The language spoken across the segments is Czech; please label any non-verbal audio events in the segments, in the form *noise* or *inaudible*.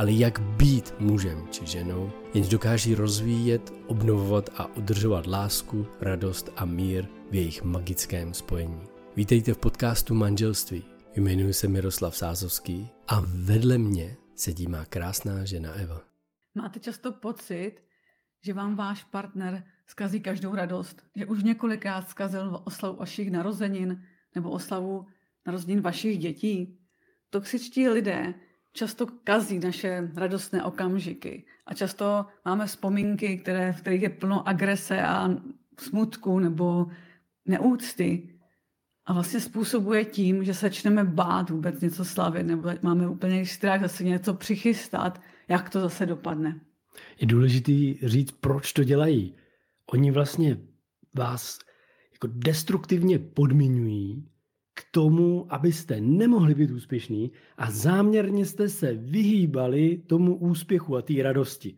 ale jak být mužem či ženou, jenž dokáží rozvíjet, obnovovat a udržovat lásku, radost a mír v jejich magickém spojení. Vítejte v podcastu Manželství. Jmenuji se Miroslav Sázovský a vedle mě sedí má krásná žena Eva. Máte často pocit, že vám váš partner zkazí každou radost, že už několikrát zkazil oslavu vašich narozenin nebo oslavu narozenin vašich dětí. Toxičtí lidé často kazí naše radostné okamžiky a často máme vzpomínky, které, v kterých je plno agrese a smutku nebo neúcty. A vlastně způsobuje tím, že se začneme bát vůbec něco slavit, nebo máme úplně strach zase něco přichystat, jak to zase dopadne. Je důležité říct, proč to dělají. Oni vlastně vás jako destruktivně podmiňují k tomu, abyste nemohli být úspěšní a záměrně jste se vyhýbali tomu úspěchu a té radosti.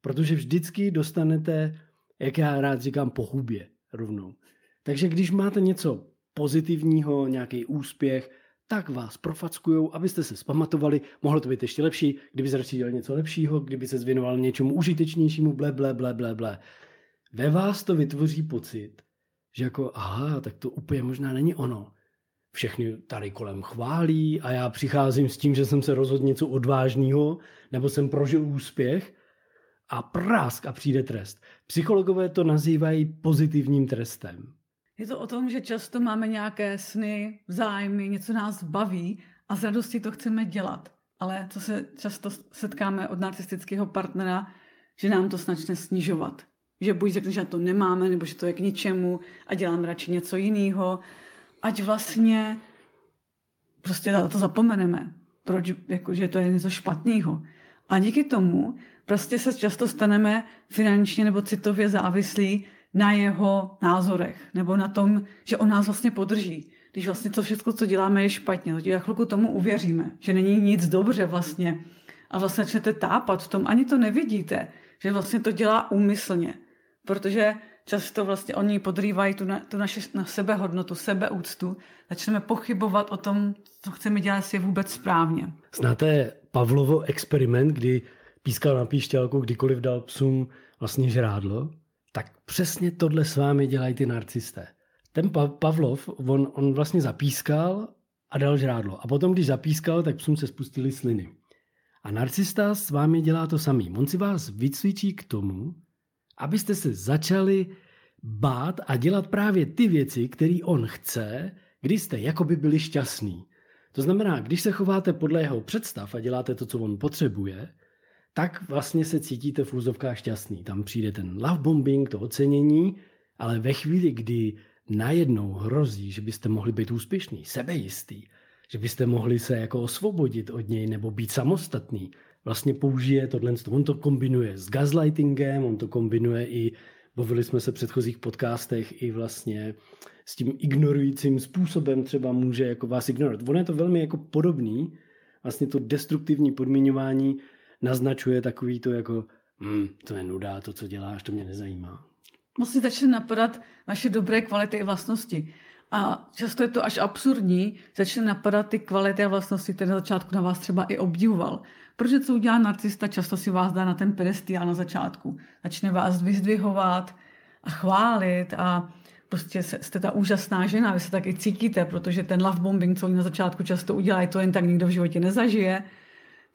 Protože vždycky dostanete, jak já rád říkám, po hubě rovnou. Takže když máte něco pozitivního, nějaký úspěch, tak vás profackujou, abyste se zpamatovali. Mohlo to být ještě lepší, kdyby radši dělal něco lepšího, kdyby se zvěnoval něčemu užitečnějšímu, ble, ble, ble, ble, ble. Ve vás to vytvoří pocit, že jako, aha, tak to úplně možná není ono. Všechny tady kolem chválí a já přicházím s tím, že jsem se rozhodl něco odvážného, nebo jsem prožil úspěch a prásk a přijde trest. Psychologové to nazývají pozitivním trestem. Je to o tom, že často máme nějaké sny, zájmy, něco nás baví a z radosti to chceme dělat. Ale co se často setkáme od narcistického partnera, že nám to snačne snižovat. Že buď řekne, že to nemáme, nebo že to je k ničemu a dělám radši něco jiného. Ať vlastně prostě na to zapomeneme. Proč, jako, že to je něco špatného. A díky tomu prostě se často staneme finančně nebo citově závislí na jeho názorech, nebo na tom, že on nás vlastně podrží. Když vlastně to všechno, co děláme, je špatně. Za chvilku tomu uvěříme, že není nic dobře vlastně. A vlastně začnete tápat v tom, ani to nevidíte, že vlastně to dělá úmyslně. Protože často vlastně oni podrývají tu, na, tu naši na sebehodnotu, sebeúctu. Začneme pochybovat o tom, co chceme dělat, jestli je vůbec správně. Znáte Pavlovo experiment, kdy pískal na píšťalku, kdykoliv dal psům vlastně žrádlo? tak přesně tohle s vámi dělají ty narcisté. Ten Pavlov, on, on vlastně zapískal a dal žrádlo. A potom, když zapískal, tak psům se spustili sliny. A narcista s vámi dělá to samý. On si vás vycvičí k tomu, abyste se začali bát a dělat právě ty věci, které on chce, když jste jakoby byli šťastní. To znamená, když se chováte podle jeho představ a děláte to, co on potřebuje, tak vlastně se cítíte v úzovkách šťastný. Tam přijde ten love bombing, to ocenění, ale ve chvíli, kdy najednou hrozí, že byste mohli být úspěšný, sebejistý, že byste mohli se jako osvobodit od něj nebo být samostatný, vlastně použije tohle. On to kombinuje s gaslightingem, on to kombinuje i, bavili jsme se v předchozích podcastech, i vlastně s tím ignorujícím způsobem třeba může jako vás ignorovat. Ono je to velmi jako podobný, vlastně to destruktivní podmiňování naznačuje takový to jako, hm, to je nuda, to, co děláš, to mě nezajímá. Musí začne napadat naše dobré kvality a vlastnosti. A často je to až absurdní, začne napadat ty kvality a vlastnosti, které na začátku na vás třeba i obdivoval. Protože co udělá narcista, často si vás dá na ten pedestiál na začátku. Začne vás vyzdvihovat a chválit a prostě jste ta úžasná žena, vy se taky cítíte, protože ten love bombing, co oni na začátku často udělají, to jen tak nikdo v životě nezažije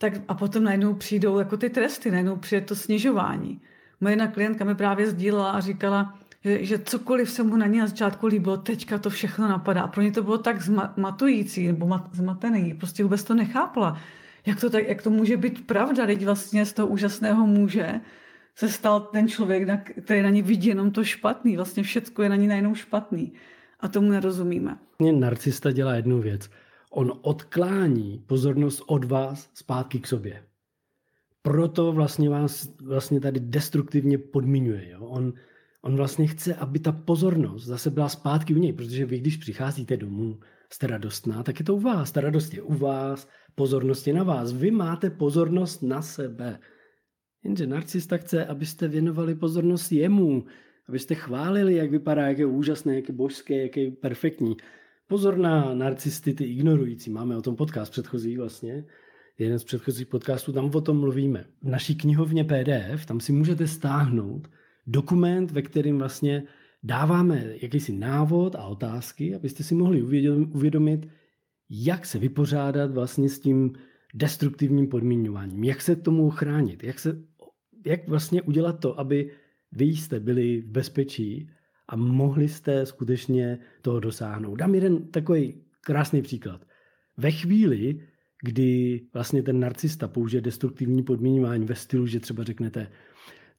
tak a potom najednou přijdou jako ty tresty, najednou přijde to snižování. Moje jedna klientka mi právě sdílela a říkala, že, že cokoliv se mu na ně na začátku líbilo, teďka to všechno napadá. A pro ně to bylo tak zmatující nebo mat, zmatený, prostě vůbec to nechápala. Jak to, tak, jak to může být pravda, teď vlastně z toho úžasného muže se stal ten člověk, který na ně vidí jenom to špatný. Vlastně všechno je na ní najednou špatný. A tomu nerozumíme. Narcista dělá jednu věc. On odklání pozornost od vás zpátky k sobě. Proto vlastně vás vlastně tady destruktivně podmiňuje. Jo? On, on vlastně chce, aby ta pozornost zase byla zpátky u něj, protože vy, když přicházíte domů, jste radostná, tak je to u vás. Ta radost je u vás, pozornost je na vás. Vy máte pozornost na sebe. Jenže narcista chce, abyste věnovali pozornost jemu, abyste chválili, jak vypadá, jak je úžasné, jak je božské, jak je perfektní. Pozor na narcisty, ty ignorující. Máme o tom podcast předchozí vlastně. Jeden z předchozích podcastů, tam o tom mluvíme. V naší knihovně PDF, tam si můžete stáhnout dokument, ve kterým vlastně dáváme jakýsi návod a otázky, abyste si mohli uvědomit, jak se vypořádat vlastně s tím destruktivním podmíňováním, jak se tomu chránit, jak, se, jak vlastně udělat to, aby vy jste byli v bezpečí a mohli jste skutečně toho dosáhnout. Dám jeden takový krásný příklad. Ve chvíli, kdy vlastně ten narcista použije destruktivní podmíňování ve stylu, že třeba řeknete,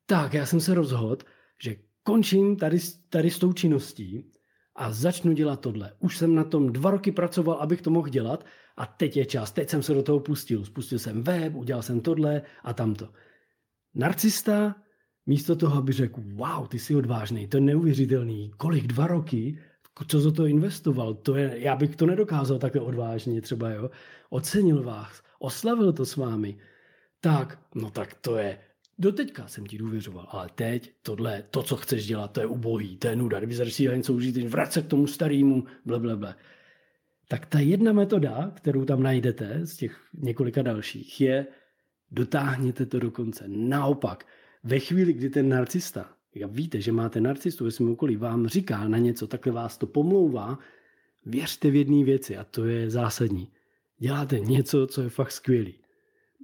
tak já jsem se rozhodl, že končím tady, tady s tou činností a začnu dělat tohle. Už jsem na tom dva roky pracoval, abych to mohl dělat a teď je čas, teď jsem se do toho pustil. Spustil jsem web, udělal jsem tohle a tamto. Narcista místo toho, aby řekl, wow, ty jsi odvážný, to je neuvěřitelný, kolik, dva roky, co za to investoval, to je, já bych to nedokázal takhle odvážně třeba, jo, ocenil vás, oslavil to s vámi, tak, no tak to je, Doteďka jsem ti důvěřoval, ale teď tohle, to, co chceš dělat, to je ubohý, to je nuda. Kdyby se něco užít, vrát se k tomu starému, ble, ble, ble. Tak ta jedna metoda, kterou tam najdete z těch několika dalších, je dotáhněte to do konce. Naopak, ve chvíli, kdy ten narcista, jak víte, že máte narcistu ve svém okolí, vám říká na něco, takhle vás to pomlouvá, věřte v jedné věci a to je zásadní. Děláte něco, co je fakt skvělý.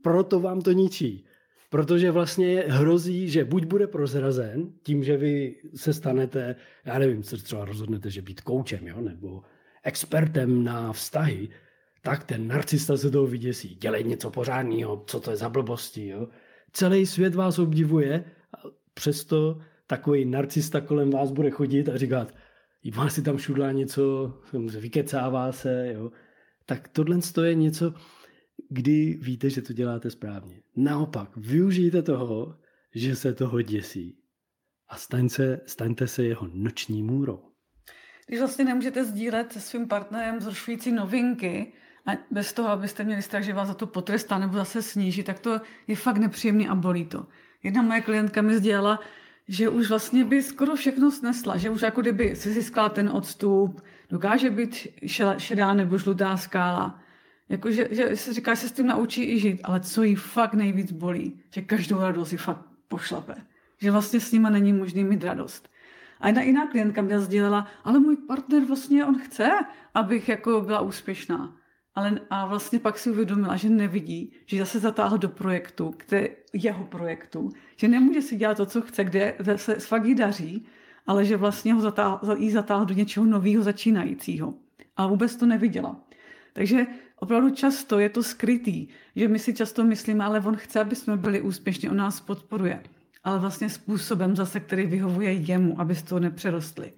Proto vám to ničí. Protože vlastně hrozí, že buď bude prozrazen tím, že vy se stanete, já nevím, co třeba rozhodnete, že být koučem, jo, nebo expertem na vztahy, tak ten narcista se toho vyděsí. Dělej něco pořádného, co to je za blbosti. Jo? Celý svět vás obdivuje, a přesto takový narcista kolem vás bude chodit a říkat, má si tam šudlá něco, vykecává se, jo. Tak tohle je něco, kdy víte, že to děláte správně. Naopak, využijte toho, že se toho děsí a staňte, staňte se jeho noční můrou. Když vlastně nemůžete sdílet se svým partnerem zrušující novinky, a bez toho, abyste měli strach, že vás za to potrestá nebo zase sníží, tak to je fakt nepříjemný a bolí to. Jedna moje klientka mi sdělala, že už vlastně by skoro všechno snesla, že už jako kdyby si získala ten odstup, dokáže být šedá nebo žlutá skála, jako, že, že se říká, že se s tím naučí i žít, ale co jí fakt nejvíc bolí, že každou radost si fakt pošlape. Že vlastně s nima není možný mít radost. A jedna jiná klientka mě sdělila, ale můj partner vlastně on chce, abych jako byla úspěšná. Ale a vlastně pak si uvědomila, že nevidí, že zase zatáhl do projektu, které, jeho projektu, že nemůže si dělat to, co chce, kde se fakt jí daří, ale že vlastně ho zatáhl, jí zatáhl do něčeho nového začínajícího. A vůbec to neviděla. Takže opravdu často je to skrytý, že my si často myslíme, ale on chce, aby jsme byli úspěšní, on nás podporuje. Ale vlastně způsobem zase, který vyhovuje jemu, aby to nepřerostli.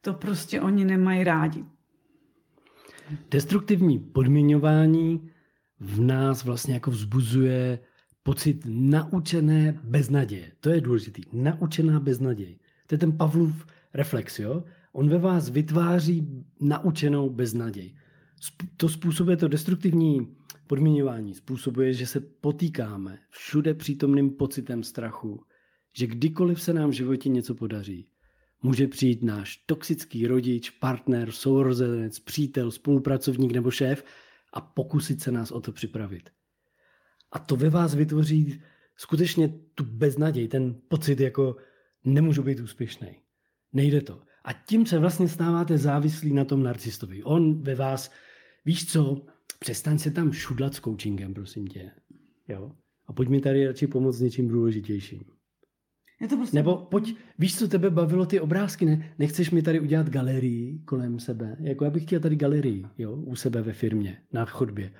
To prostě oni nemají rádi. Destruktivní podmiňování v nás vlastně jako vzbuzuje pocit naučené beznaděje. To je důležitý. Naučená beznaděj. To je ten Pavlov reflex, jo? On ve vás vytváří naučenou beznaděj to způsobuje to destruktivní podmiňování, způsobuje, že se potýkáme všude přítomným pocitem strachu, že kdykoliv se nám v životě něco podaří, může přijít náš toxický rodič, partner, sourozenec, přítel, spolupracovník nebo šéf a pokusit se nás o to připravit. A to ve vás vytvoří skutečně tu beznaděj, ten pocit jako nemůžu být úspěšný. Nejde to. A tím se vlastně stáváte závislí na tom narcistovi. On ve vás víš co, přestaň se tam šudlat s coachingem, prosím tě. Jo? A pojď mi tady radši pomoct s něčím důležitějším. Je to prostě... Nebo pojď, víš, co tebe bavilo ty obrázky, ne? Nechceš mi tady udělat galerii kolem sebe? Jako já bych chtěl tady galerii, jo, u sebe ve firmě, na chodbě.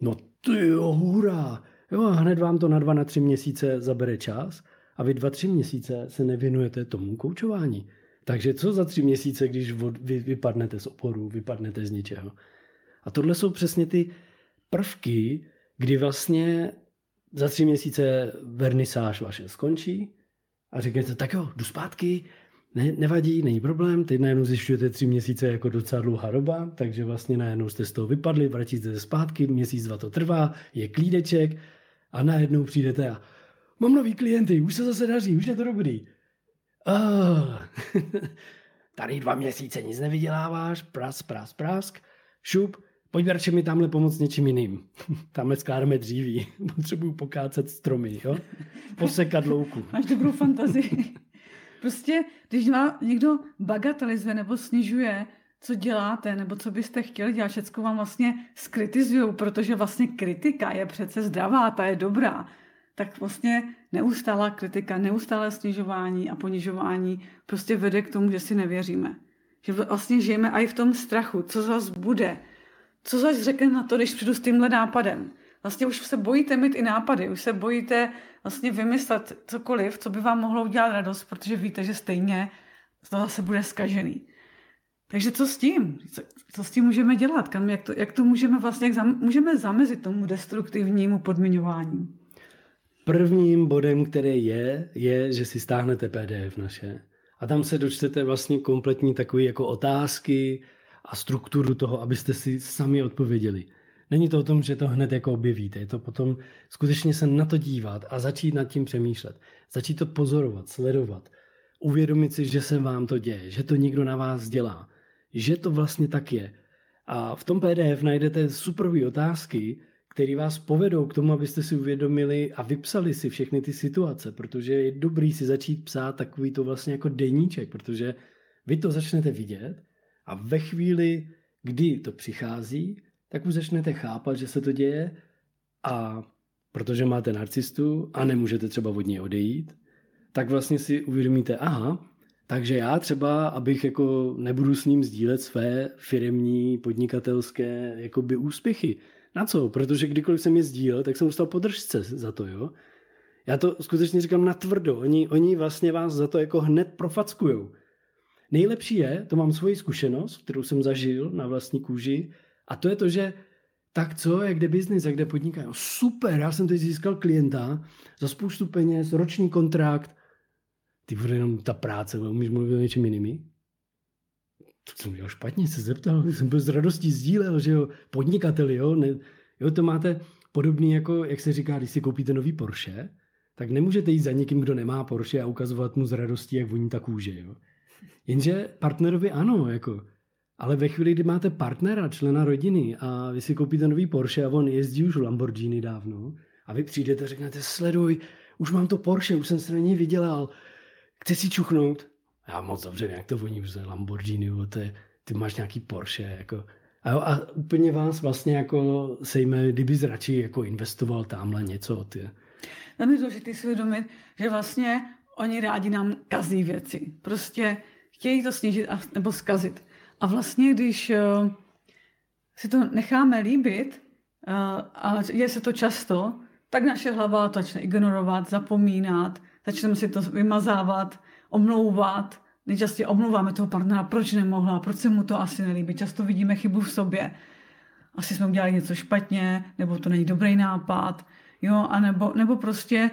No ty jo, hurá. Jo, a hned vám to na dva, na tři měsíce zabere čas a vy dva, tři měsíce se nevěnujete tomu koučování. Takže co za tři měsíce, když vy vypadnete z oporu, vypadnete z ničeho? A tohle jsou přesně ty prvky, kdy vlastně za tři měsíce vernisáž vaše skončí a řeknete, tak jo, jdu zpátky, ne, nevadí, není problém, teď najednou zjišťujete tři měsíce jako docela dlouhá doba, takže vlastně najednou jste z toho vypadli, vracíte se zpátky, měsíc, dva to trvá, je klídeček a najednou přijdete a mám nový klienty, už se zase daří, už je to dobrý. Oh. *laughs* Tady dva měsíce nic nevyděláváš, pras, pras, prask, šup, pojď radši mi tamhle pomoct něčím jiným. *laughs* tamhle skládáme dříví, *laughs* potřebuju pokácet stromy, jo? posekat louku. Máš dobrou fantazii. *laughs* Prostě, když má někdo bagatelizuje nebo snižuje, co děláte, nebo co byste chtěli dělat, všechno vám vlastně skritizují, protože vlastně kritika je přece zdravá, ta je dobrá. Tak vlastně neustálá kritika, neustálé snižování a ponižování prostě vede k tomu, že si nevěříme. Že vlastně žijeme i v tom strachu, co zase bude, co zase řekne na to, když přijdu s tímhle nápadem. Vlastně už se bojíte mít i nápady, už se bojíte vlastně vymyslet cokoliv, co by vám mohlo udělat radost, protože víte, že stejně to zase bude skažený. Takže co s tím? Co, co s tím můžeme dělat? Kam, jak, to, jak to můžeme vlastně, jak zam, můžeme zamezit tomu destruktivnímu podmiňování? Prvním bodem, který je, je, že si stáhnete PDF naše. A tam se dočtete vlastně kompletní takové jako otázky a strukturu toho, abyste si sami odpověděli. Není to o tom, že to hned jako objevíte, je to potom skutečně se na to dívat a začít nad tím přemýšlet. Začít to pozorovat, sledovat. Uvědomit si, že se vám to děje, že to někdo na vás dělá, že to vlastně tak je. A v tom PDF najdete superové otázky, které vás povedou k tomu, abyste si uvědomili a vypsali si všechny ty situace, protože je dobrý si začít psát takový to vlastně jako deníček, protože vy to začnete vidět a ve chvíli, kdy to přichází, tak už začnete chápat, že se to děje a protože máte narcistu a nemůžete třeba od něj odejít, tak vlastně si uvědomíte, aha, takže já třeba, abych jako nebudu s ním sdílet své firemní, podnikatelské jakoby úspěchy. Na co? Protože kdykoliv jsem je sdílel, tak jsem dostal podržce za to, jo. Já to skutečně říkám na tvrdo. Oni, oni vlastně vás za to jako hned profackujou. Nejlepší je, to mám svoji zkušenost, kterou jsem zažil na vlastní kůži, a to je to, že tak co, jak jde biznis, jak jde podnikání. Super, já jsem teď získal klienta za spoustu peněz, roční kontrakt. Ty bude jenom ta práce, umíš mluvit o něčem jiným? To jsem udělal špatně, se zeptal, jsem byl z radostí sdílel, že jo, podnikateli, jo, ne, jo, to máte podobný jako, jak se říká, když si koupíte nový Porsche, tak nemůžete jít za někým, kdo nemá Porsche a ukazovat mu z radostí, jak voní ta kůže, jo. Jenže partnerovi ano, jako, ale ve chvíli, kdy máte partnera, člena rodiny a vy si koupíte nový Porsche a on jezdí už Lamborghini dávno a vy přijdete a řeknete, sleduj, už mám to Porsche, už jsem se na něj vydělal, chci si čuchnout. Já moc dobře, jak to voní, už Lamborghini, to je, ty máš nějaký Porsche, jako. A, jo, a úplně vás vlastně jako sejme, kdybys radši jako investoval tamhle něco. Ty. Tam je důležité si uvědomit, že vlastně oni rádi nám kazí věci. Prostě chtějí to snížit a, nebo zkazit. A vlastně, když uh, si to necháme líbit, uh, a je se to často, tak naše hlava to začne ignorovat, zapomínat, začneme si to vymazávat, omlouvat. Nejčastěji omlouváme toho partnera, proč nemohla, proč se mu to asi nelíbí. Často vidíme chybu v sobě. Asi jsme udělali něco špatně, nebo to není dobrý nápad, jo, a nebo, nebo prostě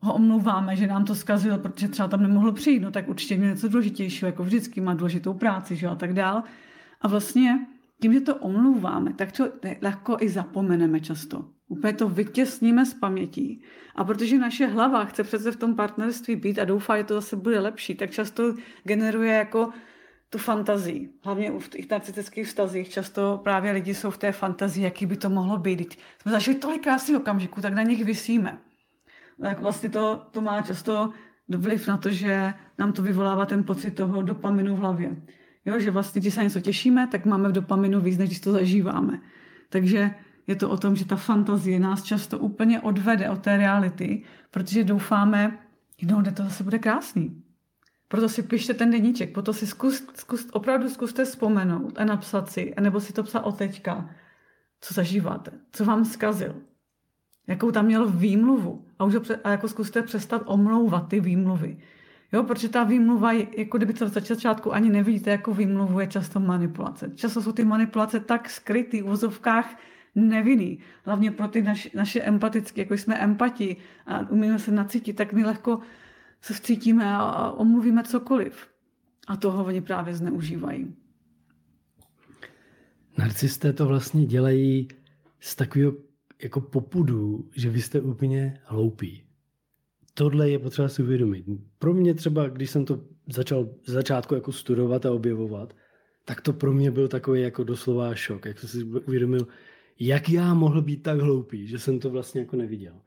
ho omlouváme, že nám to zkazil, protože třeba tam nemohlo přijít, no tak určitě měl něco důležitějšího, jako vždycky má důležitou práci, že a tak dál. A vlastně tím, že to omlouváme, tak to lehko i zapomeneme často. Úplně to vytěsníme z pamětí. A protože naše hlava chce přece v tom partnerství být a doufá, že to zase bude lepší, tak často generuje jako tu fantazii. Hlavně v těch narcistických vztazích často právě lidi jsou v té fantazii, jaký by to mohlo být. Jsme zažili tolik krásných okamžiků, tak na nich vysíme tak vlastně to, to má často vliv na to, že nám to vyvolává ten pocit toho dopaminu v hlavě. Jo, že vlastně, když se něco těšíme, tak máme v dopaminu víc, než když to zažíváme. Takže je to o tom, že ta fantazie nás často úplně odvede od té reality, protože doufáme, Jednou to zase bude krásný. Proto si pište ten deníček, proto si zkus, zkus, opravdu zkuste vzpomenout a napsat si, nebo si to psat o teďka, co zažíváte, co vám zkazil, jakou tam měl výmluvu a, už a jako zkuste přestat omlouvat ty výmluvy. Jo, protože ta výmluva, jako kdyby to začátku ani nevidíte jako výmluvu, je často manipulace. Často jsou ty manipulace tak skrytý v vozovkách nevinný. Hlavně pro ty naš, naše empatické, jako jsme empati a umíme se nacítit, tak my lehko se vcítíme a omluvíme cokoliv. A toho oni právě zneužívají. Narcisté to vlastně dělají z takového jako popudu, že vy jste úplně hloupí. Tohle je potřeba si uvědomit. Pro mě třeba, když jsem to začal z začátku jako studovat a objevovat, tak to pro mě byl takový jako doslova šok, jak jsem si uvědomil, jak já mohl být tak hloupý, že jsem to vlastně jako neviděl.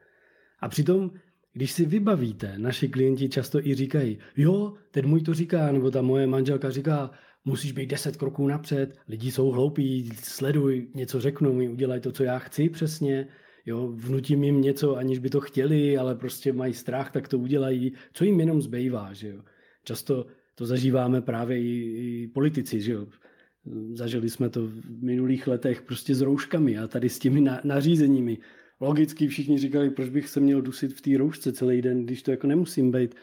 A přitom když si vybavíte, naši klienti často i říkají, jo, ten můj to říká, nebo ta moje manželka říká, musíš být deset kroků napřed, lidi jsou hloupí, sleduj, něco řeknou mi, udělaj to, co já chci přesně, jo, vnutím jim něco, aniž by to chtěli, ale prostě mají strach, tak to udělají, co jim jenom zbývá, že jo. Často to zažíváme právě i, i politici, že jo. Zažili jsme to v minulých letech prostě s rouškami a tady s těmi nařízeními logicky všichni říkali, proč bych se měl dusit v té roušce celý den, když to jako nemusím být.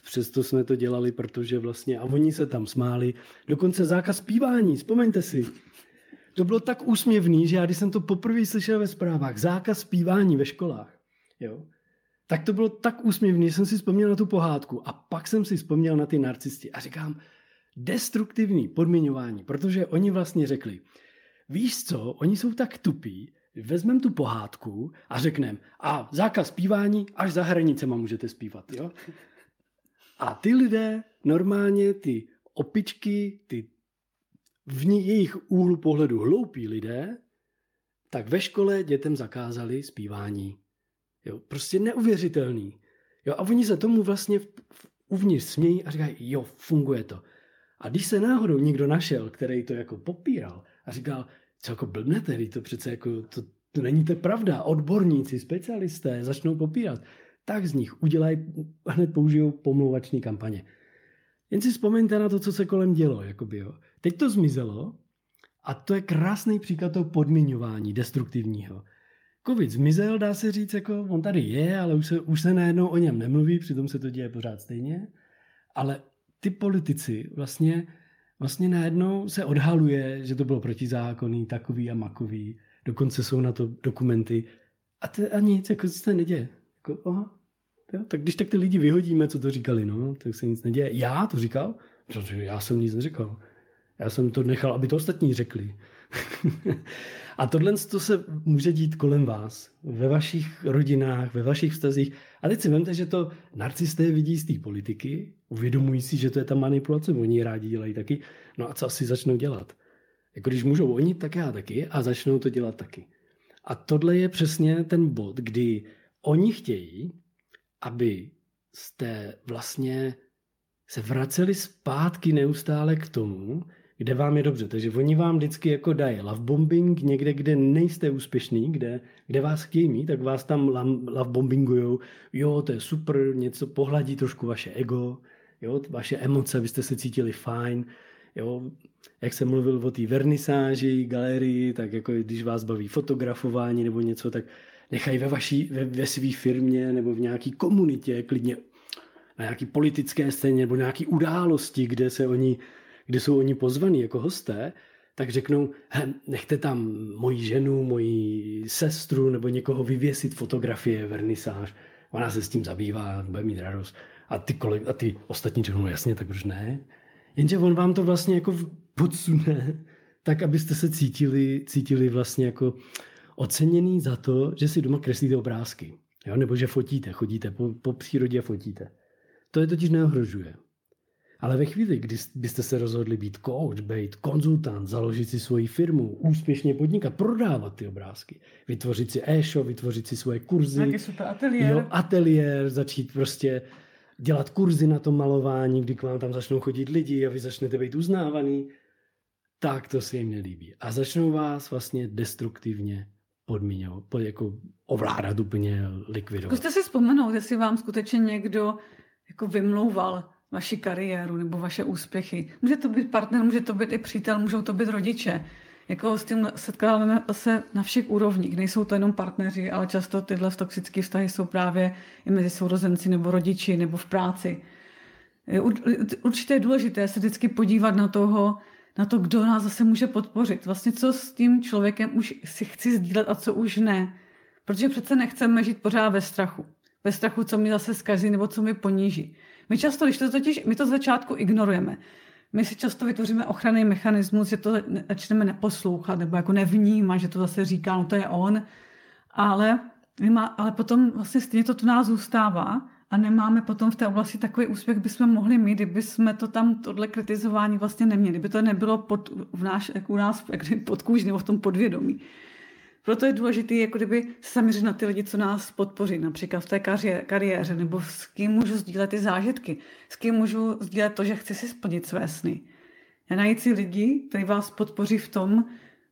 Přesto jsme to dělali, protože vlastně, a oni se tam smáli. Dokonce zákaz zpívání, vzpomeňte si. To bylo tak úsměvný, že já když jsem to poprvé slyšel ve zprávách, zákaz zpívání ve školách, jo, tak to bylo tak úsměvný, že jsem si vzpomněl na tu pohádku a pak jsem si vzpomněl na ty narcisti a říkám, destruktivní podmiňování, protože oni vlastně řekli, víš co, oni jsou tak tupí, vezmeme tu pohádku a řekneme, a zákaz zpívání, až za hranicema můžete zpívat. Jo? A ty lidé, normálně ty opičky, ty v jejich úhlu pohledu hloupí lidé, tak ve škole dětem zakázali zpívání. Jo, prostě neuvěřitelný. Jo, a oni se tomu vlastně v, v, uvnitř smějí a říkají, jo, funguje to. A když se náhodou někdo našel, který to jako popíral a říkal, co jako blbnete, to přece jako, to, to není to pravda. Odborníci, specialisté začnou popírat. Tak z nich udělají, hned použijou pomluvační kampaně. Jen si vzpomeňte na to, co se kolem dělo. Jakoby, jo. Teď to zmizelo a to je krásný příklad toho podmiňování destruktivního. Covid zmizel, dá se říct, jako on tady je, ale už se, už se najednou o něm nemluví, přitom se to děje pořád stejně. Ale ty politici vlastně vlastně najednou se odhaluje, že to bylo protizákonný, takový a makový. Dokonce jsou na to dokumenty. A, to, a nic, jako se neděje. Jako, aha, jo, tak když tak ty lidi vyhodíme, co to říkali, no, tak se nic neděje. Já to říkal? Protože já jsem nic neříkal. Já jsem to nechal, aby to ostatní řekli. *laughs* a tohle to se může dít kolem vás, ve vašich rodinách, ve vašich vztazích. A teď si vemte, že to narcisté vidí z té politiky, uvědomují si, že to je ta manipulace, oni ji rádi dělají taky. No a co asi začnou dělat? Jako když můžou oni, tak já taky a začnou to dělat taky. A tohle je přesně ten bod, kdy oni chtějí, aby jste vlastně se vraceli zpátky neustále k tomu, kde vám je dobře. Takže oni vám vždycky jako dají love bombing někde, kde nejste úspěšný, kde, kde vás chtějí mít, tak vás tam love bombingujou. Jo, to je super, něco pohladí trošku vaše ego, jo, vaše emoce, abyste se cítili fajn. Jo, jak jsem mluvil o té vernisáži, galerii, tak jako když vás baví fotografování nebo něco, tak nechají ve, vaší, ve, ve své firmě nebo v nějaké komunitě, klidně na nějaké politické scéně nebo nějaké události, kde se oni kde jsou oni pozvaní jako hosté, tak řeknou, he, nechte tam moji ženu, moji sestru nebo někoho vyvěsit fotografie, vernisáž. Ona se s tím zabývá, bude mít radost. A ty, koleg- a ty ostatní řeknou, jasně, tak proč ne? Jenže on vám to vlastně jako podsune, tak abyste se cítili, cítili vlastně jako oceněný za to, že si doma kreslíte obrázky. Jo? Nebo že fotíte, chodíte po, po přírodě a fotíte. To je totiž neohrožuje. Ale ve chvíli, kdy byste se rozhodli být coach, být konzultant, založit si svoji firmu, úspěšně podnikat, prodávat ty obrázky, vytvořit si e-shop, vytvořit si svoje kurzy. Taky super ateliér. Jo, ateliér, začít prostě dělat kurzy na to malování, kdy k vám tam začnou chodit lidi a vy začnete být uznávaný, tak to se jim nelíbí. A začnou vás vlastně destruktivně podmíňovat, jako ovládat úplně, likvidovat. Zkuste si vzpomenout, jestli vám skutečně někdo jako vymlouval vaši kariéru nebo vaše úspěchy. Může to být partner, může to být i přítel, můžou to být rodiče. Jako s tím setkáváme se na všech úrovních. Nejsou to jenom partneři, ale často tyhle toxické vztahy jsou právě i mezi sourozenci nebo rodiči nebo v práci. Určitě je důležité se vždycky podívat na toho, na to, kdo nás zase může podpořit. Vlastně co s tím člověkem už si chci sdílet a co už ne. Protože přece nechceme žít pořád ve strachu. Ve strachu, co mi zase zkazí nebo co mi poníží. My často, když to totiž, my to z začátku ignorujeme. My si často vytvoříme ochranný mechanismus, že to začneme neposlouchat nebo jako nevnímat, že to zase říká, no to je on. Ale, ale potom vlastně stejně to tu nás zůstává a nemáme potom v té oblasti takový úspěch, bychom mohli mít, kdyby jsme to tam, tohle kritizování vlastně neměli, kdyby to nebylo pod, v náš, jak u nás pod kůži nebo v tom podvědomí. Proto je důležité, jako kdyby se zaměřit na ty lidi, co nás podpoří, například v té kariéře, nebo s kým můžu sdílet ty zážitky, s kým můžu sdílet to, že chci si splnit své sny. A najít si lidi, kteří vás podpoří v tom,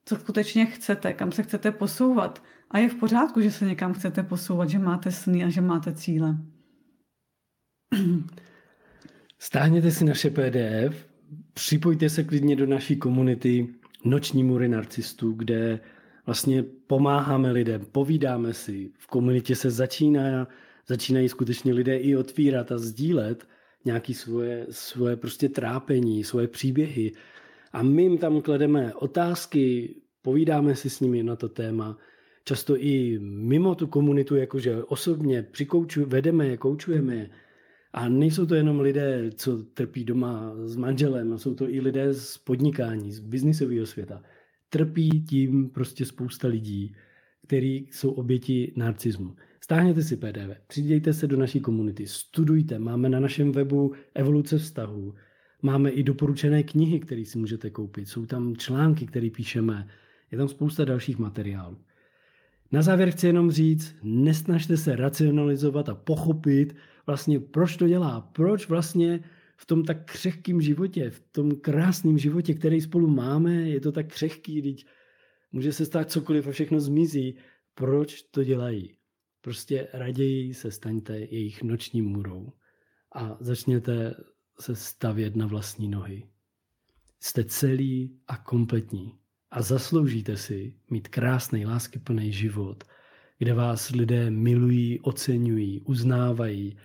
co skutečně chcete, kam se chcete posouvat. A je v pořádku, že se někam chcete posouvat, že máte sny a že máte cíle. *clears throat* Stáhněte si naše PDF, připojte se klidně do naší komunity Noční mury narcistů, kde vlastně pomáháme lidem, povídáme si. V komunitě se začíná, začínají skutečně lidé i otvírat a sdílet nějaké svoje, svoje prostě trápení, svoje příběhy. A my jim tam klademe otázky, povídáme si s nimi na to téma. Často i mimo tu komunitu, jakože osobně přikouču, vedeme je, koučujeme je. A nejsou to jenom lidé, co trpí doma s manželem, jsou to i lidé z podnikání, z biznisového světa. Trpí tím prostě spousta lidí, kteří jsou oběti narcismu. Stáhněte si PDF, přidejte se do naší komunity, studujte, máme na našem webu evoluce vztahu, máme i doporučené knihy, které si můžete koupit, jsou tam články, které píšeme, je tam spousta dalších materiálů. Na závěr chci jenom říct, nesnažte se racionalizovat a pochopit, vlastně proč to dělá, proč vlastně v tom tak křehkém životě, v tom krásném životě, který spolu máme, je to tak křehký, teď může se stát cokoliv a všechno zmizí. Proč to dělají? Prostě raději se staňte jejich nočním murou a začněte se stavět na vlastní nohy. Jste celý a kompletní a zasloužíte si mít krásný, láskyplný život, kde vás lidé milují, oceňují, uznávají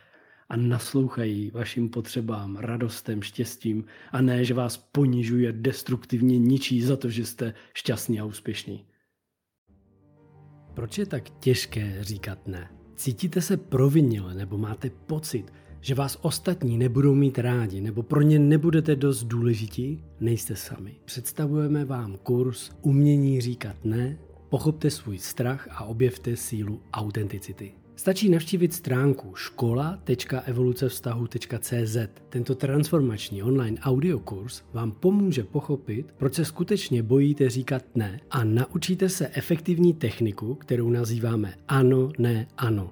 a naslouchají vašim potřebám, radostem, štěstím a ne, že vás ponižují a destruktivně ničí za to, že jste šťastní a úspěšní. Proč je tak těžké říkat ne? Cítíte se provinile nebo máte pocit, že vás ostatní nebudou mít rádi nebo pro ně nebudete dost důležití? Nejste sami. Představujeme vám kurz Umění říkat ne, pochopte svůj strach a objevte sílu autenticity. Stačí navštívit stránku škola.evolucevztahu.cz. Tento transformační online audiokurs vám pomůže pochopit, proč se skutečně bojíte říkat ne a naučíte se efektivní techniku, kterou nazýváme ano, ne, ano.